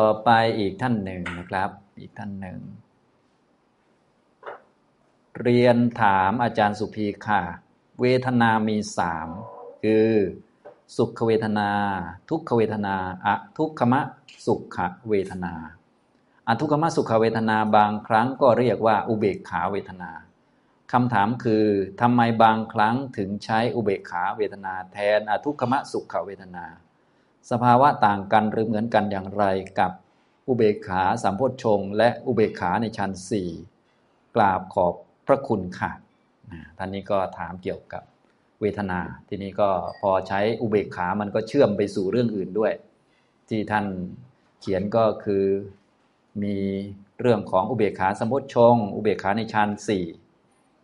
ต่อไปอีกท่านหนึ่งนะครับ อีกท่านหนึ่ง เรียนถามอาจารย์สุภีค่ะ เวทนามีสามคือสุขเวทนา ทุกขเวทนาอะทุกขมะสุขเวทนาอทุกขมสุขเวทนาบางครั้งก็เรียกว่าอุเบกขาเวทนาคำถามคือทำไมบางครั้งถึงใช้อุเบกขาเวทนา แทนอทุกขมสุขเวทนา สภาวะต่างกันหรือเหมือนกันอย่างไรกับอุเบกขาสัมโพชฌงและอุเบกขาในชั้นสี่กราบขอบพระคุณค่ะท่านนี้ก็ถามเกี่ยวกับเวทนา ทีนี้ก็พอใช้อุเบกขามันก็เชื่อมไปสู่เรื่องอื่นด้วย ที่ท่านเขียนก็คือมีเรื่องของอุเบกขาสมมติชง อุเบกขาในฌานสี่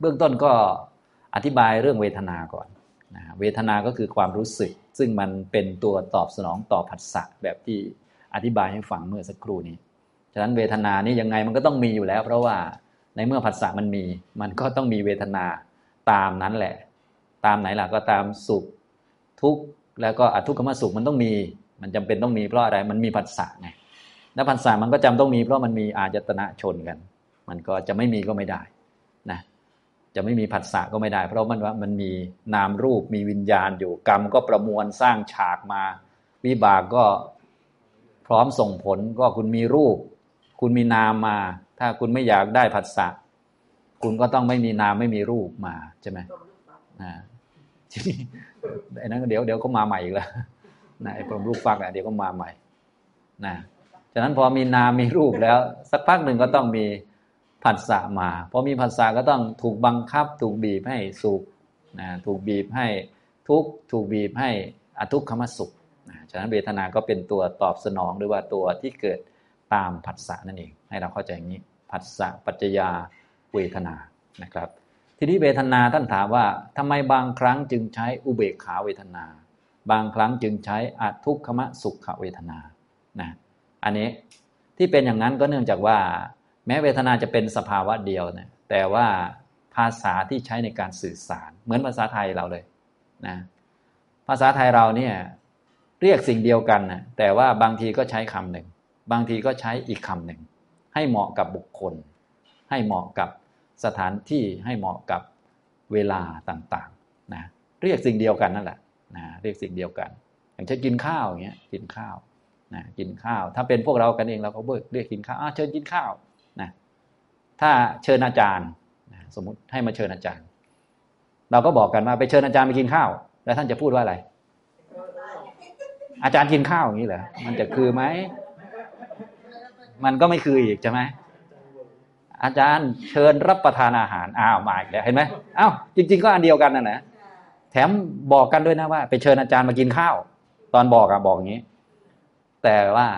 เบื้องต้นก็อธิบายเรื่องเวทนาก่อนนะเวทนาก็คือความรู้สึก ซึ่งมันเป็นตัวตอบสนองต่อผัสสะแบบที่อธิบายให้ฟังเมื่อสักครู่นี้ ฉะนั้นเวทนานี้ยังไงมันก็ต้องมีอยู่แล้ว เพราะว่าในเมื่อผัสสะมันมี มันก็ต้องมีเวทนาตามนั้นแหละ ตามไหนล่ะก็ตามสุขทุกข์แล้วก็อทุกขมสุขมันต้องมี มันจำเป็นต้องมีเพราะอะไรมันมีผัสสะไงแล้วผัสสะมันก็จำต้องมีเพราะมันมีอาจตนะชนกัน มันก็จะไม่มีก็ไม่ได้ จะไม่มีผัสสะก็ไม่ได้ เพราะมันว่ามันมีนามรูปมีวิญญาณอยู่กรรมก็ประมวลสร้างฉากมา วิบากก็พร้อมส่งผลก็คุณมีรูป คุณมีนามมา ถ้าคุณไม่อยากได้ผัสสะคุณก็ต้องไม่มีนามไม่มีรูปมาใช่ไหมนะทีนี้ไอ้นั้นเดี๋ยวเดี๋ยวก็มาใหม่อีกแล้วนะไอ้พรมรูปฟักอะเดี๋ยวก็มาใหม่นะฉะนั้นพอมีนามมีรูปแล้ว สักพักหนึ่งก็ต้องมี ผัสสะมาพอมีผัสสะก็ต้องถูกบังคับ ถูกบีบให้สุขนะถูกบีบให้ทุกถูกบีบให้อทุกขมสุขนะฉะนั้นเวทนาก็เป็นตัวตอบสนองหรือว่าตัวที่เกิดตามผัสสะนั่นเอง ให้เราเข้าใจอย่างนี้ผัสสะปัจจยาเวทนานะครับ ทีนี้เวทนาท่านถามว่าทำไมบางครั้งจึงใช้อุเบกขาเวทนา บางครั้งจึงใช้อทุกขมสุขเวทนานะอันนี้ที่เป็นอย่างนั้นก็เนื่องจากว่า แม้เวทนาจะเป็นสภาวะเดียวนะแต่ว่าภาษาที่ใช้ในการสื่อสาร เหมือนภาษาไทยเราเลยนะภาษาไทยเราเนี่ยเรียกสิ่งเดียวกันนะแต่ว่าบางทีก็ใช้คำหนึ่ง บางทีก็ใช้อีกคำหนึ่ง ให้เหมาะกับบุคคล ให้เหมาะกับสถานที่ให้เหมาะกับเวลาต่างๆนะเรียกสิ่งเดียวกันนั่นแหละนะเรียกสิ่งเดียวกัน อย่างเช่นกินข้าวอย่างเงี้ยกินข้าวนะกินข้าว ถ้าเป็นพวกเรากันเองเราก็เบิกเรียกกินข้าวเชิญกินข้าวนะ ถ้าเชิญอาจารย์ สมมติให้มาเชิญอาจารย์ เราก็บอกกันว่าไปเชิญอาจารย์ไปกินข้าว แล้วท่านจะพูดว่าอะไร อาจารย์กินข้าวอย่างนี้เหรอมันจะคือไหมมันก็ไม่คืออีกใช่ไหมอาจารย์เชิญรับประทานอาหารอ้าวมาอีกแล้วเห็นไหมอ้าวจริง ๆ ก็อันเดียวกันน่ะนะแถมบอกกันด้วยนะว่า ไปเชิญอาจารย์มากินข้าว ตอนบอกอะบอกอย่างนี้ แต่ว่า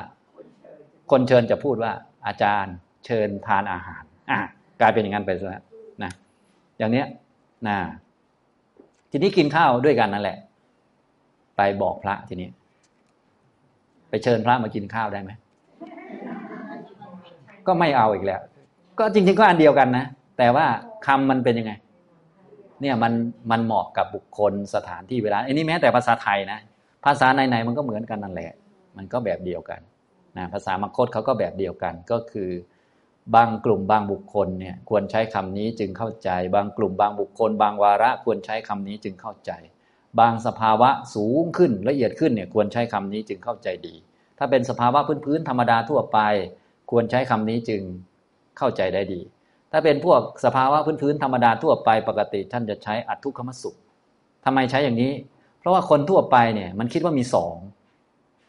คนเชิญจะพูดว่า อาจารย์เชิญทานอาหาร อะกลายเป็นอย่างนั้นไปซะนะอย่างเนี้ยนะทีนี้กินข้าวด้วยกันนั่นแหละ ไปบอกพระทีนี้ ไปเชิญพระมากินข้าวได้ไหมก็ไม่เอาอีกแล้ว ก็จริง ๆ ก็อันเดียวกันนะแต่ว่าคำมันเป็นยังไง เนี่ยมันมันเหมาะกับบุคคลสถานที่เวลาอันนี้แม้แต่ภาษาไทยนะภาษาไหนๆมันก็เหมือนกันนั่นแหละ มันก็แบบเดียวกันนะภาษามคตเขาก็แบบเดียวกันก็คือ บางกลุ่มบางบุคคลเนี่ยควรใช้คำนี้จึงเข้าใจ บางกลุ่มบางบุคคล บางวาระควรใช้คำนี้จึงเข้าใจ บางสภาวะสูงขึ้นละเอียดขึ้นเนี่ยควรใช้คำนี้จึงเข้าใจดี ถ้าเป็นสภาวะพื้นๆธรรมดาทั่วไป ควรใช้คำนี้จึงเข้าใจได้ดี ถ้าเป็นพวกสภาวะพื้นๆธรรมดาทั่วไปปกติท่านจะใช้อัตทุกขมสุขทำไมใช้อย่างนี้ เพราะว่าคนทั่วไปเนี่ยมันคิดว่ามีสอง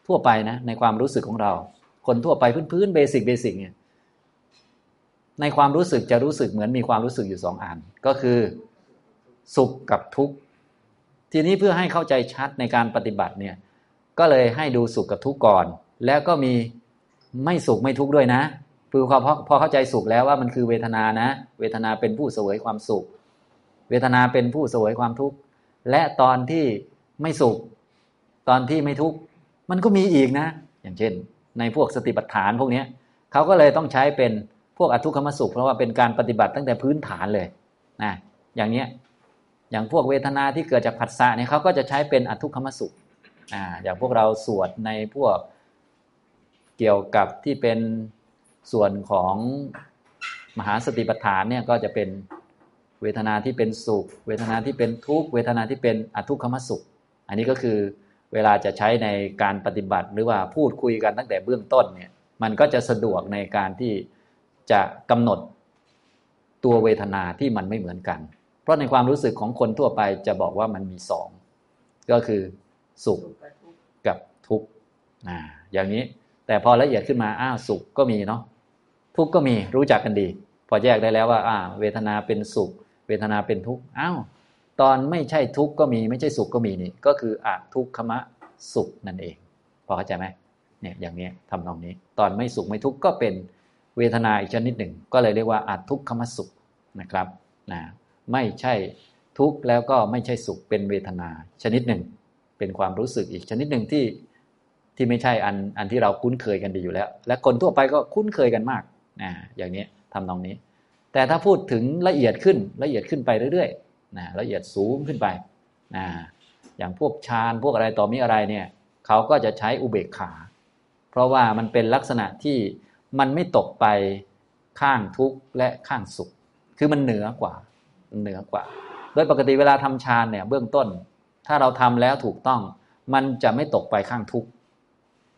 ทั่วไปนะในความรู้สึกของเรา คนทั่วไปพื้นๆเบสิกเบสิกเนี่ย ในความรู้สึกจะรู้สึกเหมือนมีความรู้สึกอยู่สองอัน ก็คือสุขกับทุกข์ ทีนี้เพื่อให้เข้าใจชัดในการปฏิบัติเนี่ยก็เลยให้ดูสุขกับทุกข์ก่อน แล้วก็มีไม่สุขไม่ทุกข์ด้วยนะคือพอพอเข้าใจสุขแล้วว่ามันคือเวทนานะ เวทนาเป็นผู้เสวยความสุข เวทนาเป็นผู้เสวยความทุกข์และตอนที่ไม่สุข ตอนที่ไม่ทุกข์มันก็มีอีกนะ อย่างเช่น ในพวกสติปัฏฐานพวกนี้เขาก็เลยต้องใช้เป็น พวกอทุกขมสุขเพราะว่าเป็นการปฏิบัติตั้งแต่พื้นฐานเลยนะอย่างเนี้ยอย่างพวกเวทนาที่เกิดจากผัสสะเนี่ยเขาก็จะใช้เป็นอทุกขมสุขอ่าอย่างพวกเราสวดในพวกเกี่ยวกับที่เป็นส่วนของมหาสติปัฏฐานเนี่ยก็จะเป็นเวทนาที่เป็นสุข เวทนาที่เป็นทุกข์เวทนาที่เป็นอทุกขมสุข อันนี้ก็คือเวลาจะใช้ในการปฏิบัติหรือว่าพูดคุยกันตั้งแต่เบื้องต้นเนี่ยมันก็จะสะดวกในการที่ จะกำหนดตัวเวทนาที่มันไม่เหมือนกัน เพราะในความรู้สึกของคนทั่วไปจะบอกว่ามันมีสองก็คือสุขกับทุกข์อ่าอย่างนี้แต่พอละเอียดขึ้นมาอ้าวสุขก็มีเนาะทุกข์ก็มีรู้จักกันดี พอแยกได้แล้วว่าอ่าเวทนาเป็นสุข เวทนาเป็นทุกข์อ้าวตอนไม่ใช่ทุกข์ก็มีไม่ใช่สุขก็มีนี่ก็คืออะทุกขมะสุขนั่นเอง พอเข้าใจไหมเนี่ยอย่างนี้ทำนองนี้ ตอนไม่สุขไม่ทุกข์ก็เป็น เวทนาอีกชนิดหนึ่ง ก็เลยเรียกว่าอะทุกขมสุขนะครับนะไม่ใช่ทุกข์แล้วก็ไม่ใช่สุขเป็นเวทนาชนิดหนึ่ง เป็นความรู้สึกอีกชนิดหนึ่งที่ที่ไม่ใช่อันอันที่เราคุ้นเคยกันดีอยู่แล้ว และคนทั่วไปก็คุ้นเคยกันมากนะอย่างนี้ทำนองนี้ แต่ถ้าพูดถึงละเอียดขึ้นละเอียดขึ้นไปเรื่อยๆนะละเอียดสูงขึ้นไปนะอย่างพวกฌานพวกอะไรต่อมีอะไรเนี่ยเขาก็จะใช้อุเบกขา เพราะว่ามันเป็นลักษณะที่ มันไม่ตกไปข้างทุกข์และข้างสุข คือมันเหนือกว่าเหนือกว่า โดยปกติเวลาทำฌานเนี่ยเบื้องต้น ถ้าเราทำแล้วถูกต้อง มันจะไม่ตกไปข้างทุกข์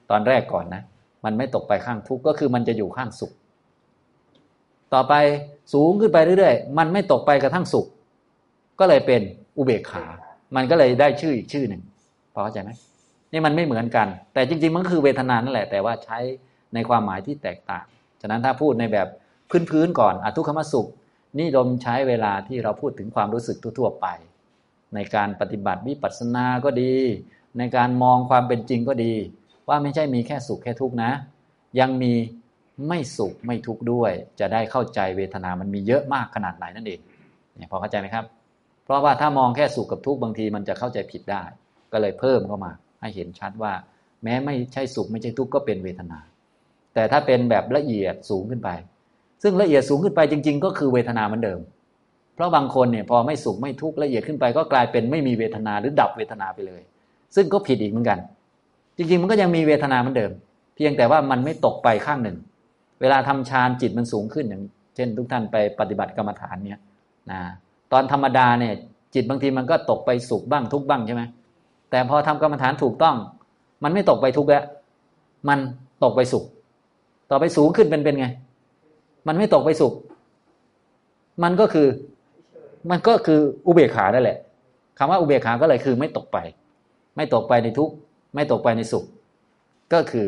ตอนแรกก่อนนะ มันไม่ตกไปข้างทุกข์ก็คือมันจะอยู่ข้างสุข ต่อไปสูงขึ้นไปเรื่อยๆ มันไม่ตกไปกระทั่งสุข ก็เลยเป็นอุเบกขา มันก็เลยได้ชื่ออีกชื่อหนึ่งพอเข้าใจไหมนี่มันไม่เหมือนกัน แต่จริง ๆ มันก็คือเวทนานั่นแหละ แต่ว่าใช้ ในความหมายที่แตกต่าง ฉะนั้นถ้าพูดในแบบพื้นๆก่อนอทุกขมสุขนี่ดมใช้เวลาที่เราพูดถึงความรู้สึกทั่วๆไป ในการปฏิบัติวิปัสสนาก็ดี ในการมองความเป็นจริงก็ดี ว่าไม่ใช่มีแค่สุขแค่ทุกข์นะ ยังมีไม่สุขไม่ทุกข์ด้วย จะได้เข้าใจเวทนามันมีเยอะมากขนาดไหนนั่นเองเนี่ยพอเข้าใจไหมครับ เพราะว่าถ้ามองแค่สุขกับทุกข์บางทีมันจะเข้าใจผิดได้ ก็เลยเพิ่มเข้ามา ให้เห็นชัดว่า แม้ไม่ใช่สุขไม่ใช่ทุกข์ก็เป็นเวทนา แต่ถ้าเป็นแบบละเอียดสูงขึ้นไป ซึ่งละเอียดสูงขึ้นไปจริง ๆ ก็คือเวทนาเหมือนเดิม เพราะบางคนเนี่ยพอไม่สุขไม่ทุกข์ละเอียดขึ้นไป ก็กลายเป็นไม่มีเวทนาหรือดับเวทนาไปเลย ซึ่งก็ผิดอีกเหมือนกัน จริง ๆ มันก็ยังมีเวทนาเหมือนเดิม เพียงแต่ว่ามันไม่ตกไปข้างหนึ่ง เวลาทำฌานจิตมันสูงขึ้นอย่าง เช่น ทุกท่านไปปฏิบัติกรรมฐานเนี่ยนะตอนธรรมดาเนี่ยจิตบางทีมันก็ตกไปสุขบ้างทุกบ้างใช่ไหมแต่พอทำกรรมฐานถูกต้อง มันไม่ตกไปทุกแล้วมันตกไปสุข ต่อไปสูงขึ้นเป็นเป็นไง มันไม่ตกไปสุข มันก็คือ มันก็คืออุเบกขานั่นแหละคำว่าอุเบกขาก็เลยคือ ไม่ตกไป ไม่ตกไปในทุกข์ไม่ตกไปในสุข ก็คือ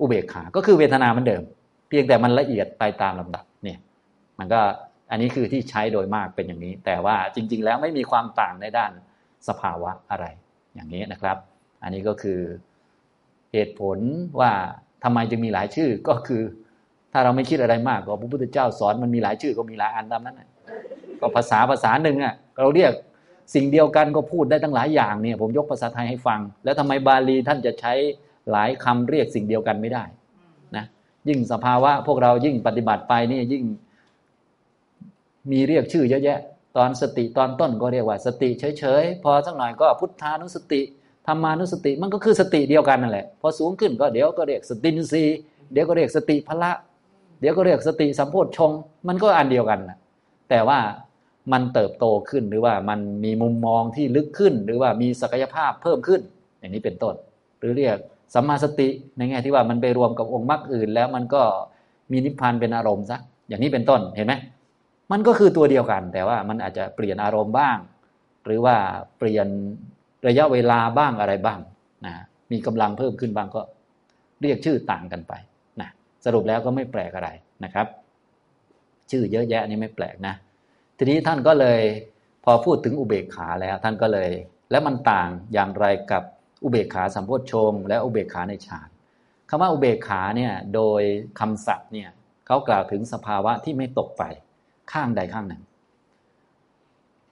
อุเบกขา ก็คือเวทนามันเดิม เพียงแต่มันละเอียดไปตามลำดับเนี่ยมันก็อันนี้คือที่ใช้โดยมากเป็นอย่างนี้ แต่ว่าจริง ๆ แล้วไม่มีความต่างในด้านสภาวะอะไร อย่างนี้นะครับ อันนี้ก็คือเหตุผลว่า ทำไมจึงมีหลายชื่อก็คือ ถ้าเราไม่คิดอะไรมากก็พระพุทธเจ้าสอนมันมีหลายชื่อก็มีหลายอันตามนั้นก็ภาษาภาษาหนึ่งอะเราเรียกสิ่งเดียวกันก็พูดได้ตั้งหลายอย่างเนี่ย ผมยกภาษาไทยให้ฟัง แล้วทำไมบาลีท่านจะใช้หลายคำเรียกสิ่งเดียวกันไม่ได้นะยิ่งสภาวะพวกเรายิ่งปฏิบัติไปนี่ยิ่ง มีเรียกชื่อเยอะแยะ ตอนสติตอนต้นก็เรียกว่า สติเฉยๆพอสักหน่อยก็พุทธานุสติ ธรรมานุสติมันก็คือสติเดียวกันนั่นแหละพอสูงขึ้นก็เดี๋ยวก็เรียกสตินรีเดี๋ยวก็เรียกสติพละ เดี๋ยวก็เรียกสติสัมโพธชง มันก็อันเดียวกันนะแต่ว่ามันเติบโตขึ้นหรือว่ามันมีมุมมองที่ลึกขึ้น หรือว่ามีศักยภาพเพิ่มขึ้น อย่างนี้เป็นต้น หรือเรียกสัมมาสติในแง่ที่ว่ามันไปรวมกับองค์มรรคอื่น แล้วมันก็มีนิพพานเป็นอารมณ์ซะอย่างนี้เป็นต้นเห็นไหมมันก็คือตัวเดียวกัน แต่ว่ามันอาจจะเปลี่ยนอารมณ์บ้าง หรือว่าเปลี่ยน ระยะเวลาบ้างอะไรบ้างนะมีกำลังเพิ่มขึ้นบ้างก็เรียกชื่อต่างกันไปนะสรุปแล้วก็ไม่แปลกอะไรนะครับ ชื่อเยอะแยะนี่ไม่แปลกนะ ทีนี้ท่านก็เลยพอพูดถึงอุเบกขาแล้วท่านก็เลย แล้วมันต่างอย่างไรกับอุเบกขาสัมโพชฌงและอุเบกขาในฌานคำว่าอุเบกขาเนี่ยโดยคำศัพท์เนี่ยเขากล่าวถึงสภาวะที่ไม่ตกไปข้างใดข้างหนึ่ง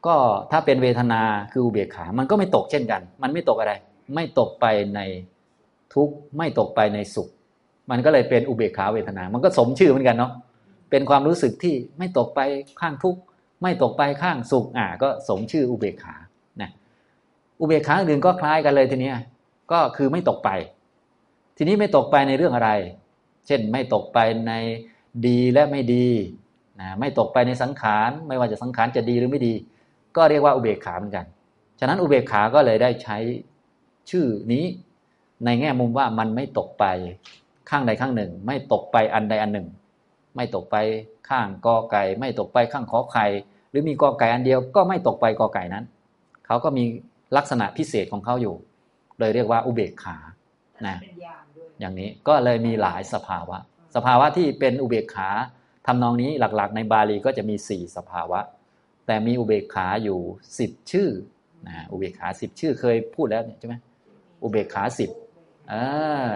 ก็ถ้าเป็นเวทนาคืออุเบกขา มันก็ไม่ตกเช่นกัน มันไม่ตกอะไร ไม่ตกไปในทุกข์ไม่ตกไปในสุข มันก็เลยเป็นอุเบกขาเวทนา มันก็สมชื่อเหมือนกันเนาะ เป็นความรู้สึกที่ไม่ตกไปข้างทุกข์ไม่ตกไปข้างสุข อ่า ก็สมชื่ออุเบกขา นะ อุเบกขาอื่นก็คล้ายกันเลยทีนี้ก็คือไม่ตกไป ทีนี้ไม่ตกไปในเรื่องอะไร เช่นไม่ตกไปในดีและไม่ดี นะ ไม่ตกไปในสังขาร ไม่ว่าจะสังขารจะดีหรือไม่ดี ก็เรียกว่าอุเบกขาเหมือนกัน ฉะนั้นอุเบกขาก็เลยได้ใช้ชื่อนี้ในแง่มุมว่ามันไม่ตกไปข้างใดข้างหนึ่ง ไม่ตกไปอันใดอันหนึ่ง ไม่ตกไปข้างกอไก่ ไม่ตกไปข้างขอไข่หรือมีกอไก่อันเดียวก็ไม่ตกไปกอไก่นั้น เขาก็มีลักษณะพิเศษของเขาอยู่ เลยเรียกว่าอุเบกขานะอย่างนี้ก็เลยมีหลายสภาวะ สภาวะที่เป็นอุเบกขาทำนองนี้หลักๆ ในบาลีก็จะมีสี่สภาวะ แต่มีอุเบกขาอยู่สิบชื่อนะอุเบกขาสิบชื่อเคยพูดแล้วใช่ไหมอุเบกขาสิบอ่า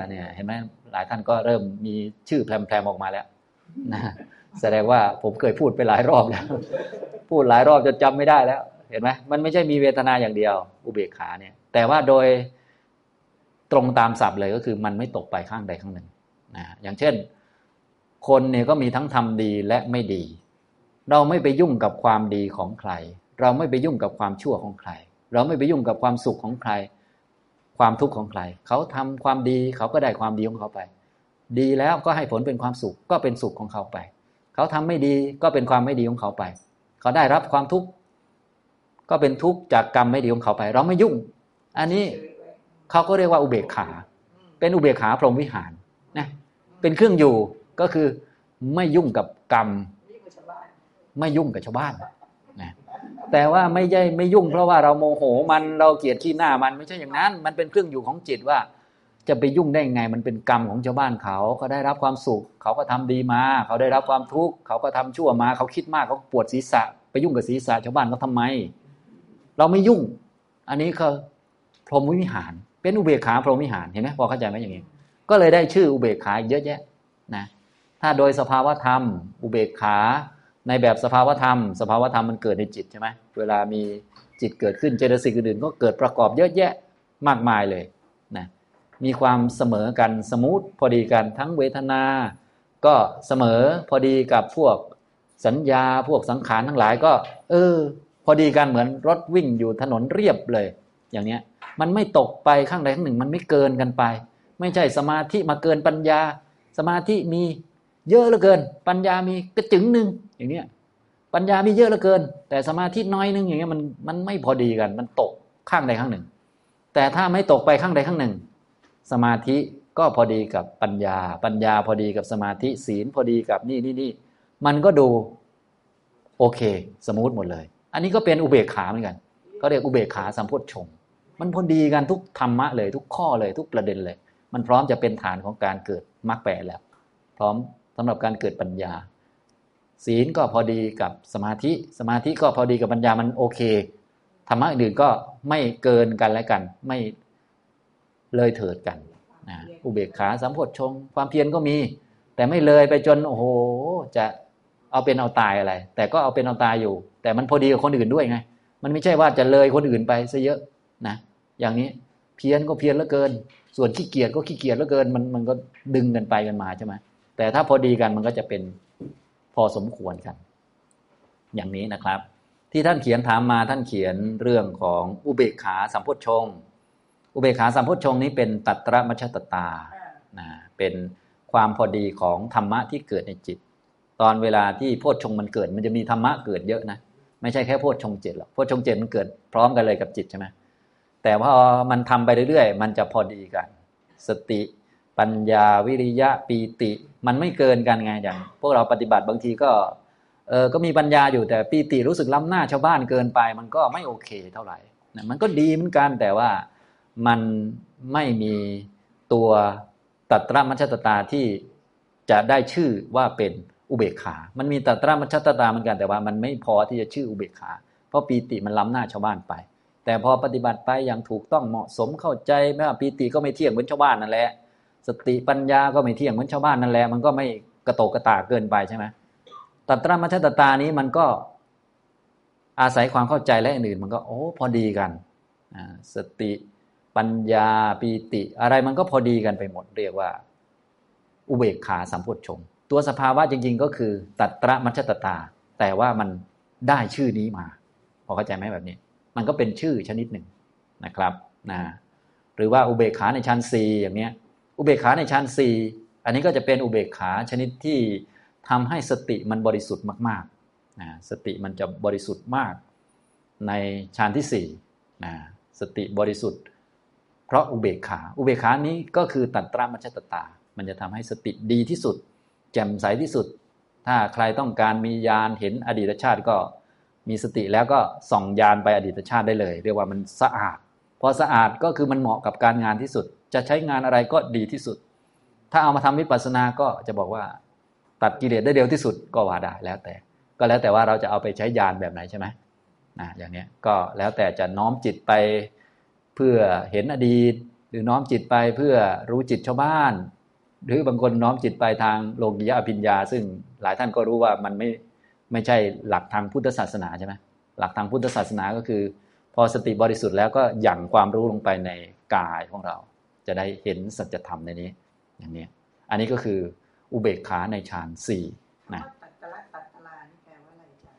เนี่ยเห็นไหมหลายท่านก็เริ่มมีชื่อแพรมๆออกมาแล้วนะแสดงว่าผมเคยพูดไปหลายรอบแล้ว พูดหลายรอบจนจำไม่ได้แล้ว เห็นไหมมันไม่ใช่มีเวทนาอย่างเดียว อุเบกขาเนี่ย แต่ว่าโดยตรงตามศัพท์เลยก็คือมันไม่ตกไปข้างใดข้างหนึ่งนะอย่างเช่น คนเนี่ยก็มีทั้งทำดีและไม่ดี เราไม่ไปยุ่งกับความดีของใคร เราไม่ไปยุ่งกับความชั่วของใคร เราไม่ไปยุ่งกับความสุขของใคร ความทุกข์ของใคร เขาทำความดีเขาก็ได้ความดีของเขาไป ดีแล้วก็ให้ผลเป็นความสุขก็เป็นสุขของเขาไป เขาทำไม่ดีก็เป็นความไม่ดีของเขาไป เขาได้รับความทุกข์ก็เป็นทุกข์จากกรรมไม่ดีของเขาไป เราไม่ยุ่ง อันนี้เขาก็เรียกว่าอุเบกขา เป็นอุเบกขาพรหมวิหารนะเป็นเครื่องอยู่ก็คือไม่ยุ่งกับกรรม ไม่ยุ่งกับชาวบ้านนะแต่ว่าไม่ใช่ไม่ยุ่งเพราะว่าเราโมโหมันเราเกลียดขี้หน้ามันไม่ใช่อย่างนั้น มันเป็นเครื่องอยู่ของจิตว่า จะไปยุ่งได้ไง มันเป็นกรรมของชาวบ้านเขาเขาได้รับความสุข เขาก็ทำดีมา เขาได้รับความทุกข์เขาก็ทำชั่วมา เขาคิดมากเขาปวดศีรษะ ไปยุ่งกับศีรษะชาวบ้านเขาทาไม เราไม่ยุ่ง อันนี้คือพรหมวิหาร เป็นอุเบกขาพรหมวิหารเห็นไหมพอเข้าใจไหมอย่างนี้ก็เลยได้ชื่ออุเบกขาเยอะแยะนะถ้าโดยสภาวธรรม อุเบกขา ในแบบสภาวธรรม สภาวธรรมมันเกิดในจิตใช่ไหมเวลามีจิตเกิดขึ้นเจตสิกอื่นๆก็เกิดประกอบเยอะแยะมากมายเลยนะมีความเสมอกันสมูทพอดีกันทั้งเวทนา ก็เสมอพอดีกับพวกสัญญาพวกสังขารทั้งหลายก็ เออ พอดีกันเหมือนรถวิ่งอยู่ถนนเรียบเลย อย่างเนี้ยมันไม่ตกไปข้างใดข้างหนึ่ง มันไม่เกินกันไป ไม่ใช่สมาธิมาเกินปัญญา สมาธิมีเยอะเหลือเกิน ปัญญามีกระจึงหนึ่ง อย่างเนี้ยปัญญามีเยอะเหลือเกิน แต่สมาธิน้อยนึงอย่างเงี้ยมันมันไม่พอดีกัน มันตกข้างใดข้างหนึ่ง แต่ถ้าไม่ตกไปข้างใดข้างหนึ่ง สมาธิก็พอดีกับปัญญา ปัญญาพอดีกับสมาธิศีลพอดีกับนี่นี่นี่มันก็ดูโอเค สมูทหมดเลย อันนี้ก็เป็นอุเบกขาเหมือนกันก็เรียกอุเบกขาสัมพุทธชงมันพอดีกันทุกธรรมะเลยทุกข้อเลยทุกประเด็นเลย มันพร้อมจะเป็นฐานของการเกิดมรรคแปดแล้ว พร้อมสำหรับการเกิดปัญญา ศีลก็พอดีกับสมาธิ สมาธิก็พอดีกับปัญญามันโอเคธรรมะอื่นก็ไม่เกินกันและกัน ไม่เลยเถิดกันนะอุเบกขาสัมโพชฌงความเพียรก็มี แต่ไม่เลยไปจนโอ้โหจะเอาเป็นเอาตายอะไร แต่ก็เอาเป็นเอาตายอยู่ แต่มันพอดีกับคนอื่นด้วยไง มันไม่ใช่ว่าจะเลยคนอื่นไปซะเยอะนะอย่างนี้เพียรก็เพียรแล้วเกิน ส่วนขี้เกียจก็ขี้เกียจแล้วเกิน มันมันก็ดึงกันไปกันมาใช่ไหมแต่ถ้าพอดีกันมันก็จะเป็น พอสมควรกัน อย่างนี้นะครับ ที่ท่านเขียนถามมาท่านเขียนเรื่องของอุเบกขาสัมพุทธชง อุเบกขาสัมพุทธชงนี้เป็นตัตระมัชตตานะเป็นความพอดีของธรรมะที่เกิดในจิต ตอนเวลาที่โพชฌงมันเกิด มันจะมีธรรมะเกิดเยอะนะไม่ใช่แค่โพชฌงเจ็ดหรอกโพชฌงเจ็ดมันเกิดพร้อมกันเลยกับจิตใช่ไหมแต่พอมันทำไปเรื่อยๆ มันจะพอดีกัน สติ ปัญญาวิริยะปีติ มันไม่เกินกันไงอย่าง พวกเราปฏิบัติบางทีก็เออก็มีปัญญาอยู่แต่ปีติรู้สึกล้ำหน้าชาวบ้านเกินไป มันก็ไม่โอเคเท่าไหร่นะมันก็ดีเหมือนกันแต่ว่ามันไม่มีตัวตัตระมัชตตาที่จะได้ชื่อว่าเป็นอุเบกขา มันมีตัตระมัชตตาเหมือนกันแต่ว่า มันไม่พอที่จะชื่ออุเบกขา เพราะปีติมันล้ำหน้าชาวบ้านไป แต่พอปฏิบัติไปอย่างถูกต้องเหมาะสมเข้าใจไม่ว่าปีติก็ไม่เที่ยงเหมือนชาวบ้านนั่นแหละ สติปัญญาก็ไม่เที่ยงเหมือนชาวบ้านนั่นแหละมันก็ไม่กระโตกกระตากเกินไปใช่ไหมตัตระมัชตตานี้มันก็อาศัยความเข้าใจและอื่นมันก็ โอ้พอดีกันสติปัญญาปีติ อะไรมันก็พอดีกันไปหมดเรียกว่า อุเบกขาสัมพุทธชงตัวสภาวะจริง ๆ ก็คือตัตระมัชตตา แต่ว่ามันได้ชื่อนี้มา พอเข้าใจไหมแบบนี้ มันก็เป็นชื่อชนิดหนึ่งนะครับนะหรือว่าอุเบกขาในชั้นสี่อย่างเนี้ย อุเบกขาในฌานสี่อันนี้ก็จะเป็นอุเบกขาชนิดที่ทำให้สติมันบริสุทธิ์มากๆนะสติมันจะบริสุทธิ์มากในฌานที่สี่นะสติบริสุทธิ์ เพราะอุเบกขา อุเบกขานี้ก็คือตัณตรามัชตตา มันจะทำให้สติดีที่สุด แจ่มใสที่สุด ถ้าใครต้องการมียานเห็นอดีตชาติก็มีสติแล้วก็ส่องยานไปอดีตชาติได้เลย เรียกว่ามันสะอาดพอสะอาดก็คือมันเหมาะกับการงานที่สุด จะใช้งานอะไรก็ดีที่สุด ถ้าเอามาทำวิปัสสนาก็จะบอกว่า ตัดกิเลสได้เร็วที่สุดก็ว่าได้แล้วแต่ ก็แล้วแต่ว่าเราจะเอาไปใช้ยานแบบไหนใช่ไหมนะอย่างนี้ก็แล้วแต่จะน้อมจิตไปเพื่อเห็นอดีต หรือน้อมจิตไปเพื่อรู้จิตชาวบ้าน หรือบางคนน้อมจิตไปทางโลกียะอภิญญา ซึ่งหลายท่านก็รู้ว่ามันไม่ไม่ใช่หลักทางพุทธศาสนาใช่ไหมหลักทางพุทธศาสนาก็คือ พอสติบริสุทธิ์แล้วก็หยั่งความรู้ลงไปในกายของเรา จะได้เห็นสัจธรรมในนี้ อย่างนี้ อันนี้ก็คืออุเบกขาในฌานสี่นะตัตระตัตรานี่แปลว่าอะไรจ๊ะ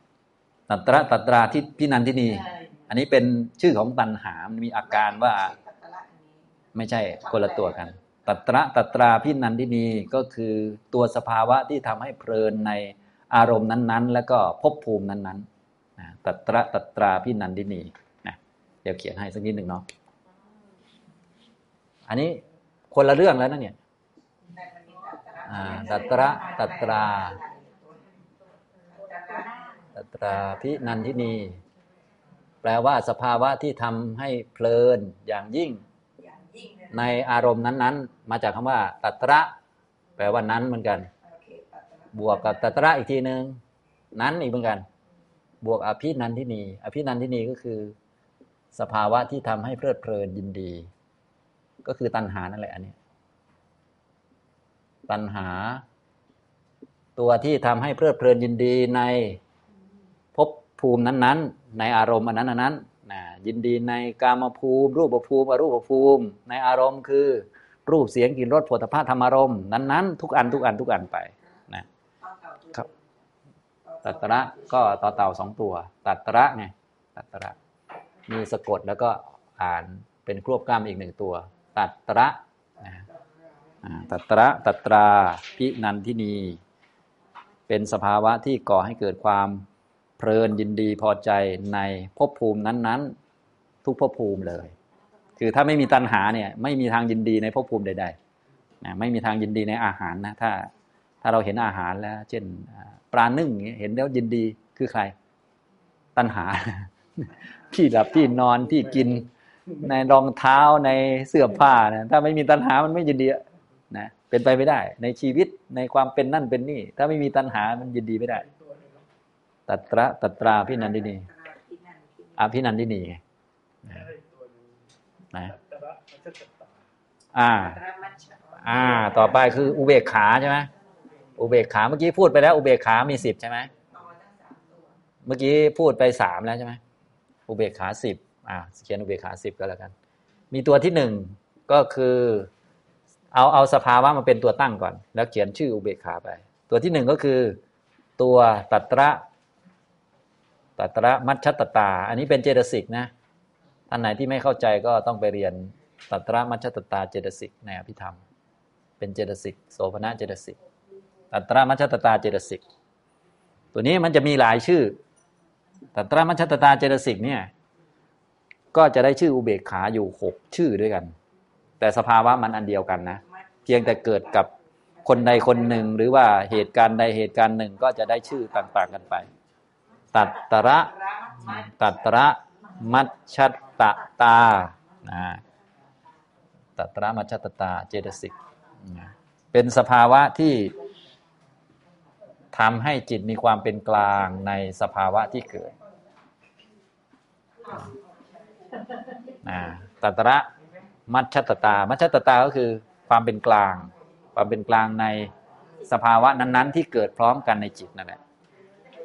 ตัตระตัตราที่พี่นันที่นี่อันนี้เป็นชื่อของตัณหามันมีอาการว่าไม่ใช่คนละตัวกัน ตัตระตัตราพี่นันที่นี่ก็คือตัวสภาวะที่ทำให้เพลินในอารมณ์นั้น ๆ แล้วก็ภพภูมินั้นๆตัตระตัตราพี่นันทินีนะเดี๋ยวเขียนให้สักนิดหนึ่งเนาะ อันนี้คนละเรื่องแล้วนะเนี่ยตัตระตัตราตัตราพินันทินี แปลว่าสภาวะที่ทำให้เพลินอย่างยิ่ง ในอารมณ์นั้น ๆ มาจากคำว่า ตัตระ แปลว่านั้นเหมือนกัน บวกกับตัตระอีกทีหนึ่งนั้นอีกเหมือนกัน บวกอภินันทินี อภินันทินีก็คือ สภาวะที่ทำให้เพลิดเพลินยินดี ก็คือตัณหานั่นแหละอันนี้ ตัณหา ตัวที่ทำให้เพลิดเพลินยินดีในภพภูมินั้น ๆ ในอารมณ์อันนั้นอันนั้นนะยินดีในกามภูมิ รูปภูมิอรูปภูมิ ในอารมณ์คือ รูปเสียงกลิ่นรสผลิตภัณฑ์ธรรมารมณ์นั้นๆทุกอันทุกอันทุกอันไปนะครับตัตระก็ต่อเต่าสองตัว ตัตระไงตัตระมีสะกดแล้วก็อ่านเป็นครวบกล้ามอีกหนึ่งตัว ตัตระตัตระตัตราพินันทินี เป็นสภาวะที่ก่อให้เกิดความเพลินยินดีพอใจในภพภูมินั้นๆ ทุกภพภูมิเลย คือถ้าไม่มีตัณหาเนี่ยไม่มีทางยินดีในภพภูมิใดๆนะไม่มีทางยินดีในอาหารนะถ้าถ้าเราเห็นอาหารแล้ว เช่นปลานึ่งเห็นแล้วยินดีคือใคร ตัณหา ที่หลับที่นอนที่กิน ในรองเท้าในเสื้อผ้านะถ้าไม่มีตัณหามันไม่ยินดีนะเป็นไปไม่ได้ ในชีวิตในความเป็นนั่นเป็นนี่ ถ้าไม่มีตัณหามันยินดีไม่ได้ ตัตระตัตราพินันดินีอาพินันดินีไงนะอ่า อ่า ต่อไปคืออุเบกขาใช่ไหมอุเบกขาเมื่อกี้พูดไปแล้ว อุเบกขามีสิบใช่ไหมเมื่อกี้พูดไปสามแล้วใช่ไหมอุเบกขาสิบ อ่าเขียนอุเบกขาสิบก็แล้วกัน มีตัวที่หนึ่งก็คือเอาเอาสภาวะมาเป็นตัวตั้งก่อน แล้วเขียนชื่ออุเบกขาไป ตัวที่หนึ่งก็คือตัวตัตระตัตระมัชชตตา อันนี้เป็นเจตสิกนะท่านไหนที่ไม่เข้าใจก็ต้องไปเรียนตัตระมัชชตตาเจตสิกในอภิธรรม เป็นเจตสิกโสภณะเจตสิกตัตระมัชชตตาเจตสิกตัวนี้มันจะมีหลายชื่อตัตระมัชตตาเจตสิกเนี่ย ก็จะได้ชื่ออุเบกขาอยู่หกชื่อด้วยกัน แต่สภาวะมันอันเดียวกันนะ เพียงแต่เกิดกับคนใดคนหนึ่งหรือว่าเหตุการณ์ใดเหตุการณ์หนึ่งก็จะได้ชื่อต่างๆกันไป ตัตระ ตัตระ มัชชตตาตัตระมัชตตาเจตสิกเป็นสภาวะที่ทำให้จิตมีความเป็นกลางในสภาวะที่เกิด ตัตระมัชชตตา มัชชตตาก็คือความเป็นกลาง ความเป็นกลางในสภาวะนั้น ๆ ที่เกิดพร้อมกันในจิตนั่นแหละ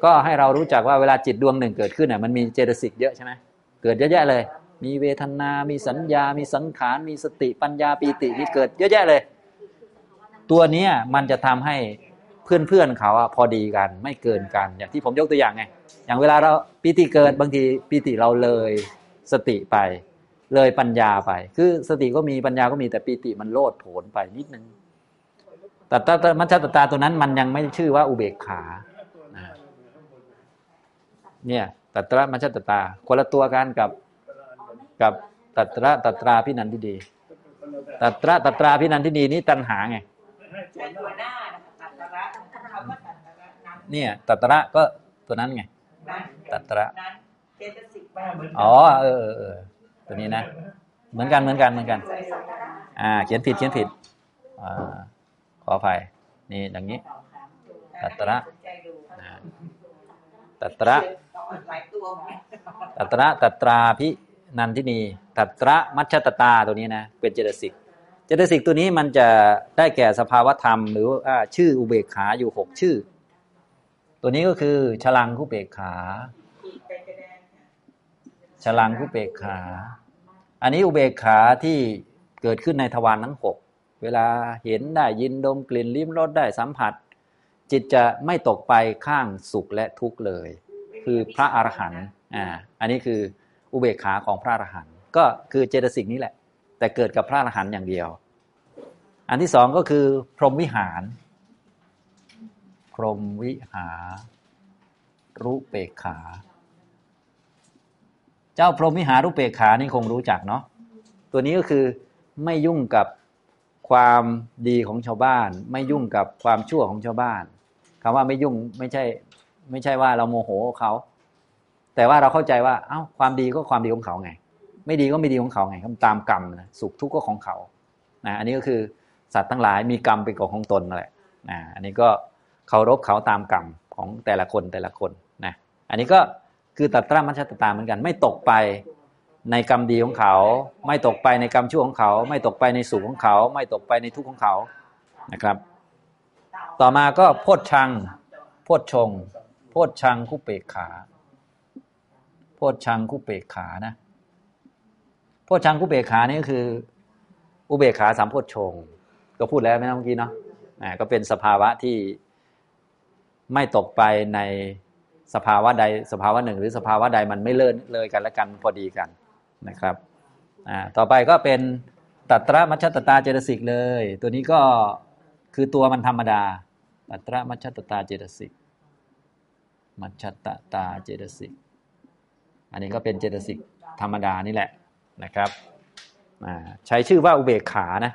ก็ให้เรารู้จักว่าเวลาจิตดวงหนึ่งเกิดขึ้นเนี่ยมันมีเจตสิกเยอะใช่ไหมเกิดเยอะแยะเลย มีเวทนา มีสัญญา มีสังขาร มีสติปัญญาปีติมีเกิดเยอะแยะเลย ตัวนี้มันจะทำให้เพื่อนเพื่อนเขาอะพอดีกันไม่เกินกัน อย่างที่ผมยกตัวอย่างไง อย่างเวลาเราปีติเกิดบางทีปีติเราเลย สติไป เลยปัญญาไป คือสติก็มีปัญญาก็มีแต่ปีติมันโลดโผนไปนิดนึงแตัตระมัชฌตตาตัวนั้นมันยังไม่ชื่อว่าอุเบกขาเนี่ยตัตระมัชฌตตาคนละตัวกันกับกับตัตระตัตราพินันทิดีตัตระตัตราพินันทิดีนี่ตัณหาไงเนี่ยตัตระก็ตัวนั้นไงตัตระ อ๋อเออเออตัวนี้นะ เหมือนกันเหมือนกันเหมือนกัน อ่า เขียนผิดเขียนผิดอ่าขออภัยนี่อย่างนี้ ตัตระตัตระตัตระตัตราพินันทินีตัตระมัชตตาตัวนี้นะเป็นเจตสิกเจตสิกตัวนี้มันจะได้แก่สภาวธรรม หรือว่าชื่ออุเบกขาอยู่หกชื่อ ตัวนี้ก็คือฉลังคุเบกขา ฉลังคุเบกขา อันนี้อุเบกขาที่เกิดขึ้นในทวารทั้งหกเวลาเห็นได้ยินดมกลิ่นลิ้มรสได้สัมผัส จิตจะไม่ตกไปข้างสุขและทุกข์เลย คือพระอรหันต์อ่าอันนี้คืออุเบกขาของพระอรหันต์ก็คือเจตสิกนี้แหละ แต่เกิดกับพระอรหันต์อย่างเดียว อันที่สองก็คือ พรหมวิหาร พรหมวิหารุเปกขา เจ้าพรหมวิหารุเปกขานี่คงรู้จักเนาะตัวนี้ก็คือไม่ยุ่งกับความดีของชาวบ้าน ไม่ยุ่งกับความชั่วของชาวบ้านคำว่าไม่ยุ่งไม่ใช่ไม่ใช่ว่าเราโมโหเขาแต่ว่าเราเข้าใจว่าเอ้าความดีก็ความดีของเขาไง ไม่ดีก็ไม่ดีของเขาไงตามกรรมนะสุขทุกข์ก็ของเขานะอันนี้ก็คือสัตว์ทั้งหลายมีกรรมเป็นของของตนนั่นแหละนะอันนี้ก็เคารพเขาตามกรรมของแต่ละคนแต่ละคนนะอันนี้ก็ คือตัดตรามัชฌตตาเหมือนกัน ไม่ตกไปในกรรมดีของเขา ไม่ตกไปในกรรมชั่วของเขา ไม่ตกไปในสุขของเขา ไม่ตกไปในทุกข์ของเขานะครับ ต่อมาก็โพชชัง โพชชง โพชชังคุเปกขา โพชชังคุเปกขานะโพชชังคุเปกขานี่ก็คือ อุเบกขาสามโพชชงก็พูดแล้วไม่เมื่อกี้เนาะก็เป็นสภาวะที่ไม่ตกไปใน สภาวะใดสภาวะหนึ่ง หรือสภาวะใดมันไม่เลื่อนเลยกันและกันพอดีกันนะครับต่อไปก็เป็นตัตระมัชตตาเจตสิกเลย ตัวนี้ก็คือตัวมันธรรมดา ตัตระมัชตตาเจตสิกมัชตตาเจตสิกอันนี้ก็เป็นเจตสิกธรรมดานี่แหละนะครับใช้ชื่อว่าอุเบกขานะ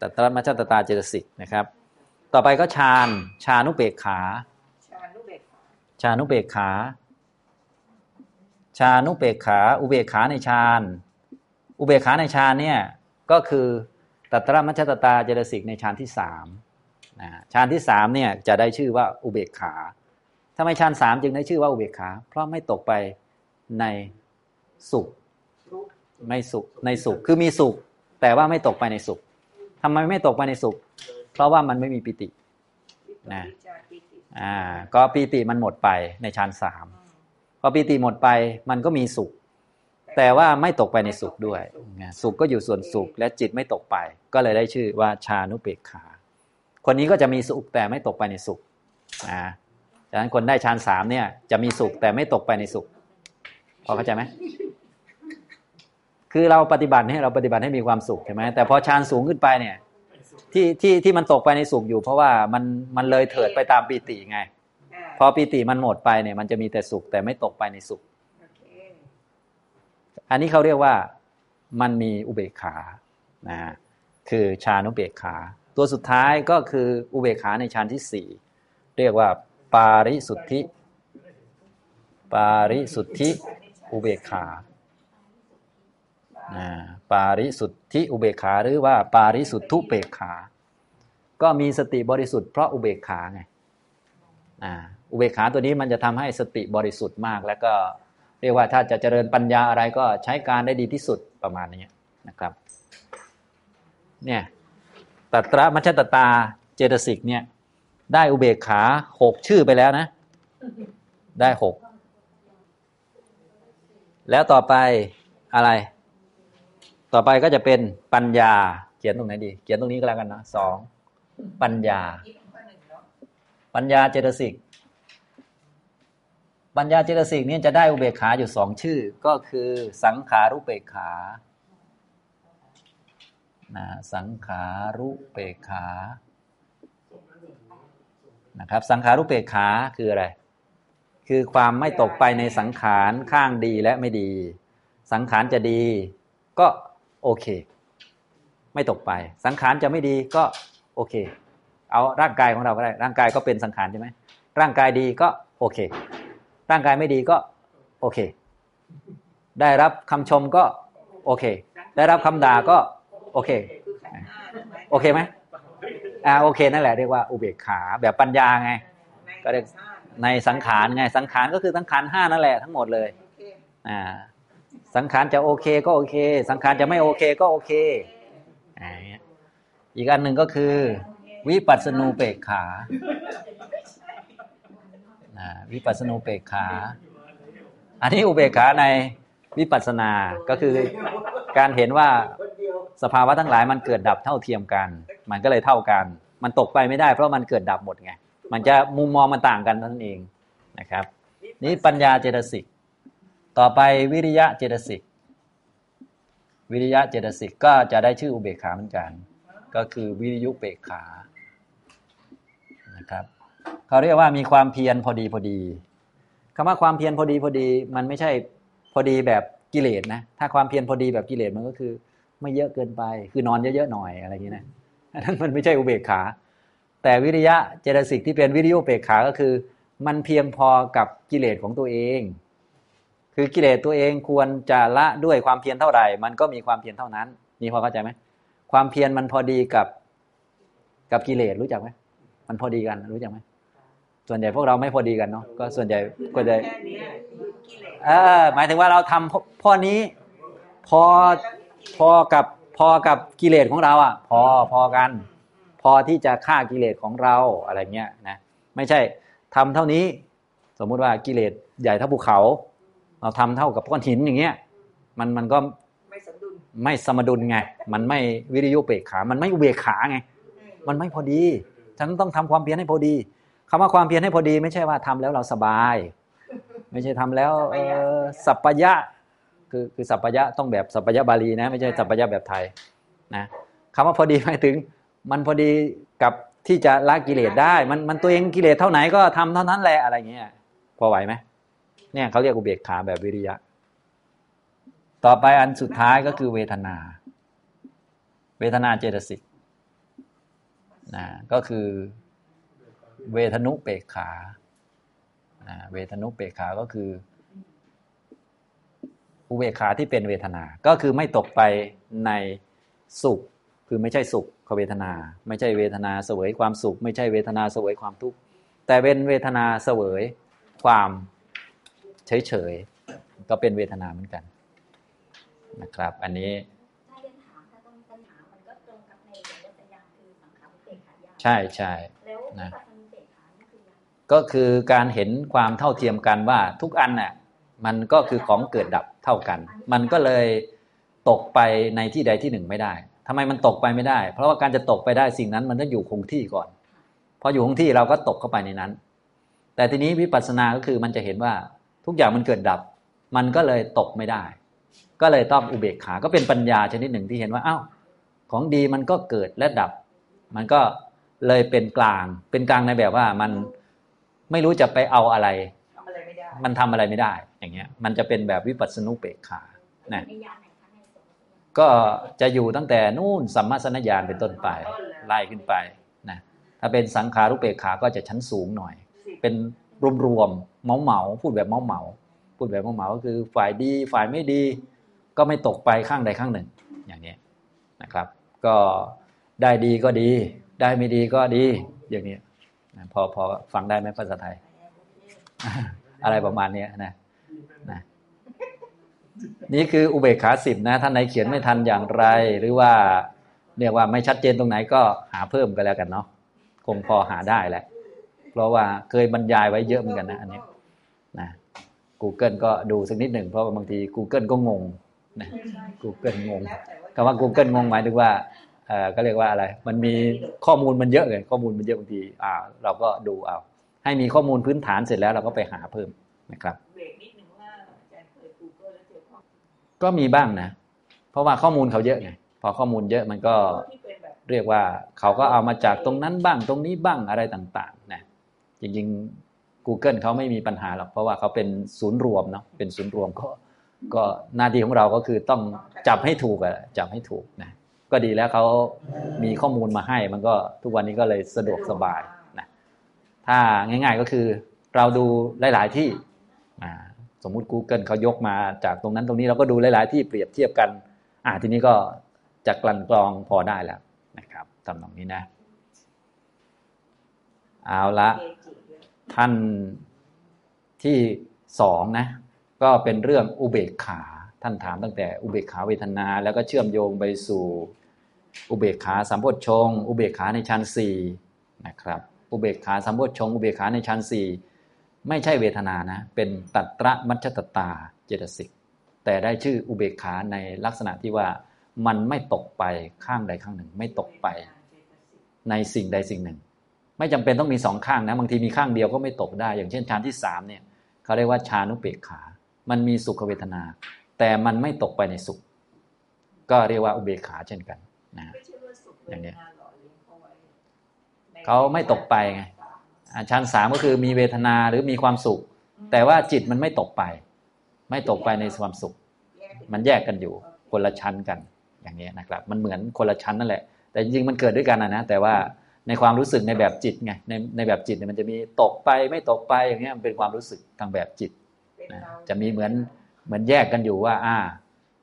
ตัตระมัชตตาเจตสิกนะครับ ต่อไปก็ฌานฌานุเบกขาชานุเบกขาชานุเบกขา อุเบกขาในฌานอุเบกขาในฌานเนี่ยก็คือตัตระมัชตตาเจตสิกในฌานที่สามฌานที่สามเนี่ยจะได้ชื่อว่าอุเบกขาทำไมฌานสามจึงได้ชื่อว่าอุเบกขา เพราะไม่ตกไปในสุขไม่สุขในสุขคือมีสุข แต่ว่าไม่ตกไปในสุขทำไมไม่ตกไปในสุข เพราะว่ามันไม่มีปิตินะอ่าก็ปิติมันหมดไปในฌานสามพอปีติหมดไปมันก็มีสุข แต่ว่าไม่ตกไปในสุขด้วย สุขก็อยู่ส่วนสุขและจิตไม่ตกไป ก็เลยได้ชื่อว่าชานุเปกขา คนนี้ก็จะมีสุขแต่ไม่ตกไปในสุขนะดังนั้นคนได้ฌานสามเนี่ยจะมีสุขแต่ไม่ตกไปในสุขพอเข้าใจไหมคือเราปฏิบัติให้เราปฏิบัติให้มีความสุขใช่ไหมแต่พอฌานสูงขึ้นไปเนี่ย ที่ที่ที่มันตกไปในสุขอยู่ เพราะว่ามันมันเลยเถิดไปตามปีติไง พอปีติมันหมดไปเนี่ย มันจะมีแต่สุขแต่ไม่ตกไปในสุข อันนี้เขาเรียกว่ามันมีอุเบกขานะคือชานุเบกขา ตัวสุดท้ายก็คืออุเบกขาในฌานที่สี่เรียกว่า ปาริสุทธิ ปาริสุทธิอุเบกขา ปาริสุทธิอุเบกขาหรือว่าปาริสุทธุเบกขา ก็มีสติบริสุทธิ์เพราะอุเบกขาไงอุเบกขาตัวนี้มันจะทำให้สติบริสุทธิ์มาก แล้วก็เรียกว่าถ้าจะเจริญปัญญาอะไรก็ใช้การได้ดีที่สุดประมาณนี้นะครับเนี่ยตัตระมัชตตาเจตสิกเนี่ยได้อุเบกขาหกชื่อไปแล้วนะ ได้หกแล้วต่อไปอะไร ต่อไปก็จะเป็นปัญญา เขียนตรงไหนดี เขียนตรงนี้ก็แล้วกันนะสองปัญญา ปัญญาเจตสิกปัญญาเจตสิกนี้จะได้อุเบกขาอยู่สองชื่อ ก็คือสังขารุเบกขานะสังขารุเปกขา นะครับ สังขารุเปกขาคืออะไร คือความไม่ตกไปในสังขารข้างดีและไม่ดี สังขารจะดี ก็ โอเค ไม่ตกไป สังขารจะไม่ดีก็โอเค เอาร่างกายของเราก็ได้ ร่างกายก็เป็นสังขารใช่ไหมร่างกายดีก็โอเค ร่างกายไม่ดีก็โอเค ได้รับคำชมก็โอเค ได้รับคำด่าก็โอเค โอเคไหมอ่าโอเคนั่นแหละเรียกว่าอุเบกขาแบบปัญญาไง ก็เรียกในสังขารไง สังขารก็คือสังขารห้านั่นแหละทั้งหมดเลย อ่า สังขารจะโอเคก็โอเค สังขารจะไม่โอเคก็โอเคอีกอันหนึ่งก็คือ วิปัสสนูเปกขาอ่าวิปัสสนูเปกขา อันนี้อุเบกขาในวิปัสสนา ก็คือการเห็นว่าสภาวะทั้งหลายมันเกิดดับเท่าเทียมกัน มันก็เลยเท่ากัน มันตกไปไม่ได้เพราะมันเกิดดับหมดไง มันจะมุมมองมันต่างกันนั่นเองนะครับ นี่ปัญญาเจตสิก ต่อไปวิริยะเจตสิก วิริยะเจตสิกก็จะได้ชื่ออุเบกขาเหมือนกัน ก็คือวิริยุเปกขานะครับเขาเรียกว่ามีความเพียรพอดีพอดีคำว่าความเพียรพอดีพอดี มันไม่ใช่พอดีแบบกิเลสนะ ถ้าความเพียรพอดีแบบกิเลสมันก็คือ ไม่เยอะเกินไป คือนอนเยอะๆหน่อยอะไรอย่างนี้นะนั่นมันไม่ใช่อุเบกขา แต่วิริยะเจตสิกที่เป็นวิริยุเปกขาก็คือ มันเพียงพอกับกิเลสของตัวเอง คือกิเลสตัวเองควรจะละด้วยความเพียรเท่าไหร่ มันก็มีความเพียรเท่านั้นนี่พอเข้าใจไหมความเพียรมันพอดีกับกับกิเลสรู้จักไหมมันพอดีกันรู้จักไหมส่วนใหญ่พวกเราไม่พอดีกันเนาะก็ส่วนใหญ่ก็จะเออหมายถึงว่าเราทำพอนี้พอพอกับพอกับกิเลสของเราอะ พอพอกัน พอที่จะฆ่ากิเลสของเราอะไรเงี้ยนะไม่ใช่ทำเท่านี้ สมมุติว่ากิเลสใหญ่เท่าภูเขา เราทำเท่ากับก้อนหินอย่างเงี้ยมันมันก็ไม่สมดุลไม่สมดุลไง มันไม่วิริยุเปกขา มันไม่อุเบกขาไง มันไม่พอดีฉันต้องทำความเพียรให้พอดีคำว่าความเพียรให้พอดี ไม่ใช่ว่าทำแล้วเราสบาย ไม่ใช่ทำแล้วเออสัพพยะคือคือสัพพยะต้องแบบสัพพยะบาลีนะ ไม่ใช่สัพพยะแบบไทยนะคำว่าพอดีหมายถึง มันพอดีกับที่จะละกิเลสได้ มันมันตัวเองกิเลสเท่าไหนก็ทำเท่านั้นแหละอะไรเงี้ยพอไหวไหม เนี่ยเขาเรียกอุเบกขาแบบวิริยะ ต่อไปอันสุดท้ายก็คือเวทนา เวทนาเจตสิกนะก็คือเวทนุเปกขาเวทนุเปกขาก็คือ อุเบกขาที่เป็นเวทนา ก็คือไม่ตกไปในสุข คือไม่ใช่สุขเวทนา ไม่ใช่เวทนาเสวยความสุข ไม่ใช่เวทนาเสวยความทุกข์ แต่เป็นเวทนาเสวยความ เฉยๆ ก็เป็นเวทนาเหมือนกันนะครับ อันนี้ใช่ใช่นะก็คือการเห็นความเท่าเทียมกันว่าทุกอันน่ะมันก็คือของเกิดดับเท่ากัน มันก็เลยตกไปในที่ใดที่หนึ่งไม่ได้ทำไมมันตกไปไม่ได้ เพราะว่าการจะตกไปได้สิ่งนั้นมันต้องอยู่คงที่ก่อน พออยู่คงที่เราก็ตกเข้าไปในนั้น แต่ทีนี้วิปัสสนาก็คือมันจะเห็นว่า ทุกอย่างมันเกิดดับ มันก็เลยตกไม่ได้ ก็เลยต้องอุเบกขาก็เป็นปัญญาชนิดหนึ่งที่เห็นว่าอ้าวของดีมันก็เกิดและดับ มันก็เลยเป็นกลาง เป็นกลางในแบบว่ามันไม่รู้จะไปเอาอะไร มันทำอะไรไม่ได้ อย่างเงี้ย มันจะเป็นแบบวิปัสสนุเปกขานะก็จะอยู่ตั้งแต่นู่นสัมมาสนญาณเป็นต้นไปไล่ขึ้นไปนะถ้าเป็นสังขารุเปกขาก็จะชั้นสูงหน่อย เป็น รวมๆเมาเมาพูดแบบเมาเมาพูดแบบเมาเมาก็คือฝ่ายดีฝ่ายไม่ดี ก็ไม่ตกไปข้างใดข้างหนึ่ง อย่างนี้นะครับ ก็ได้ดีก็ดี ได้ไม่ดีก็ดี อย่างนี้พอพอฟังได้ไหมภาษาไทย อะไรประมาณนี้นะนะนี่คืออุเบกขาสิบนะท่านไหนเขียนไม่ทันอย่างไร หรือว่าเรียกว่าไม่ชัดเจนตรงไหนก็หาเพิ่มกันแล้วกันเนาะคงพอหาได้แหละ เพราะว่าเคยบรรยายไว้เยอะเหมือนกันนะอันนี้นะ Google ก็ดูสักนิดหนึ่งเพราะบางที Google ก็งงนะ Google งงคำว่า Google งงหมายถึงว่าเอ่อก็เรียกว่าอะไร มันมีข้อมูลมันเยอะเลยข้อมูลมันเยอะบางทีอ่าเราก็ดูเอา ให้มีข้อมูลพื้นฐานเสร็จแล้วเราก็ไปหาเพิ่มนะครับก็มีบ้างนะ เพราะว่าข้อมูลเขาเยอะไงพพอข้อมูลเยอะมันก็ที่เป็นแบบเรียกว่าเขาก็เอามาจากตรงนั้นบ้างตรงนี้บ้างอะไรต่างๆนะ จริง ๆ Google เขาไม่มีปัญหาหรอกเพราะว่าเขาเป็นศูนย์รวมเนาะเป็นศูนย์รวมก็ ก็หน้าที่ของเราก็คือต้องจับให้ถูกอะจับให้ถูกนะก็ดีแล้วเขามีข้อมูลมาให้มันก็ทุกวันนี้ก็เลยสะดวกสบายนะถ้าง่าย ๆก็คือเราดูหลาย ๆ ที่สมมุติ Google เขายกมาจากตรงนั้นตรงนี้เราก็ดูหลาย ๆ ที่เปรียบเทียบกัน อ่าทีนี้ก็จะกลั่นกรองพอได้แล้วนะครับทำตรงนี้นะ เอาละ ท่านที่สองนะก็เป็นเรื่องอุเบกขา ท่านถามตั้งแต่อุเบกขาเวทนา แล้วก็เชื่อมโยงไปสู่อุเบกขาสัมโพชฌงอุเบกขาในชั้นสี่นะครับ อุเบกขาสัมโพชฌงอุเบกขาในชั้นสี่ไม่ใช่เวทนานะ เป็นตัตระมัชตตาเจตสิก แต่ได้ชื่ออุเบกขาในลักษณะที่ว่ามันไม่ตกไปข้างใดข้างหนึ่ง ไม่ตกไป ในสิ่งใดสิ่งหนึ่ง ไม่จำเป็นต้องมีสองข้างนะบางทีมีข้างเดียวก็ไม่ตกได้ อย่างเช่นฌานที่สามเนี่ยเขาเรียกว่าฌานุเบกขา มันมีสุขเวทนา แต่มันไม่ตกไปในสุข ก็เรียกว่าอุเบกขาเช่นกันนะไม่ใช่ว่าสุขอย่างเนี้ยวทหล่อเลี้ยงเขาไว้ในเขาไม่ตกไปไงอ่าฌานสามก็คือมีเวทนาหรือมีความสุข แต่ว่าจิตมันไม่ตกไป ไม่ตกไปในความสุขแยกเป็นมันแยกกันอยู่คนละชั้นกันอย่างนี้นะครับ มันเหมือนคนละชั้นนั่นแหละ แต่จริงๆมันเกิดด้วยกันนะนะแต่ว่า ในความรู้สึกในแบบจิตไงในในแบบจิตเนี่ยมันจะมีตกไปไม่ตกไปอย่างเงี้ยมันเป็นความรู้สึกทางแบบจิตนะจะมีเหมือนเหมือนแยกกันอยู่ว่า อ่า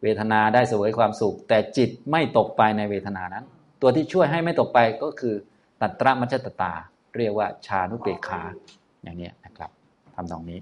เวทนาได้เสวยความสุข แต่จิตไม่ตกไปในเวทนานั้น ตัวที่ช่วยให้ไม่ตกไปก็คือตัตระมัชตตา เรียกว่าชานุเปกขาอย่างนี้นะครับทำตรงนี้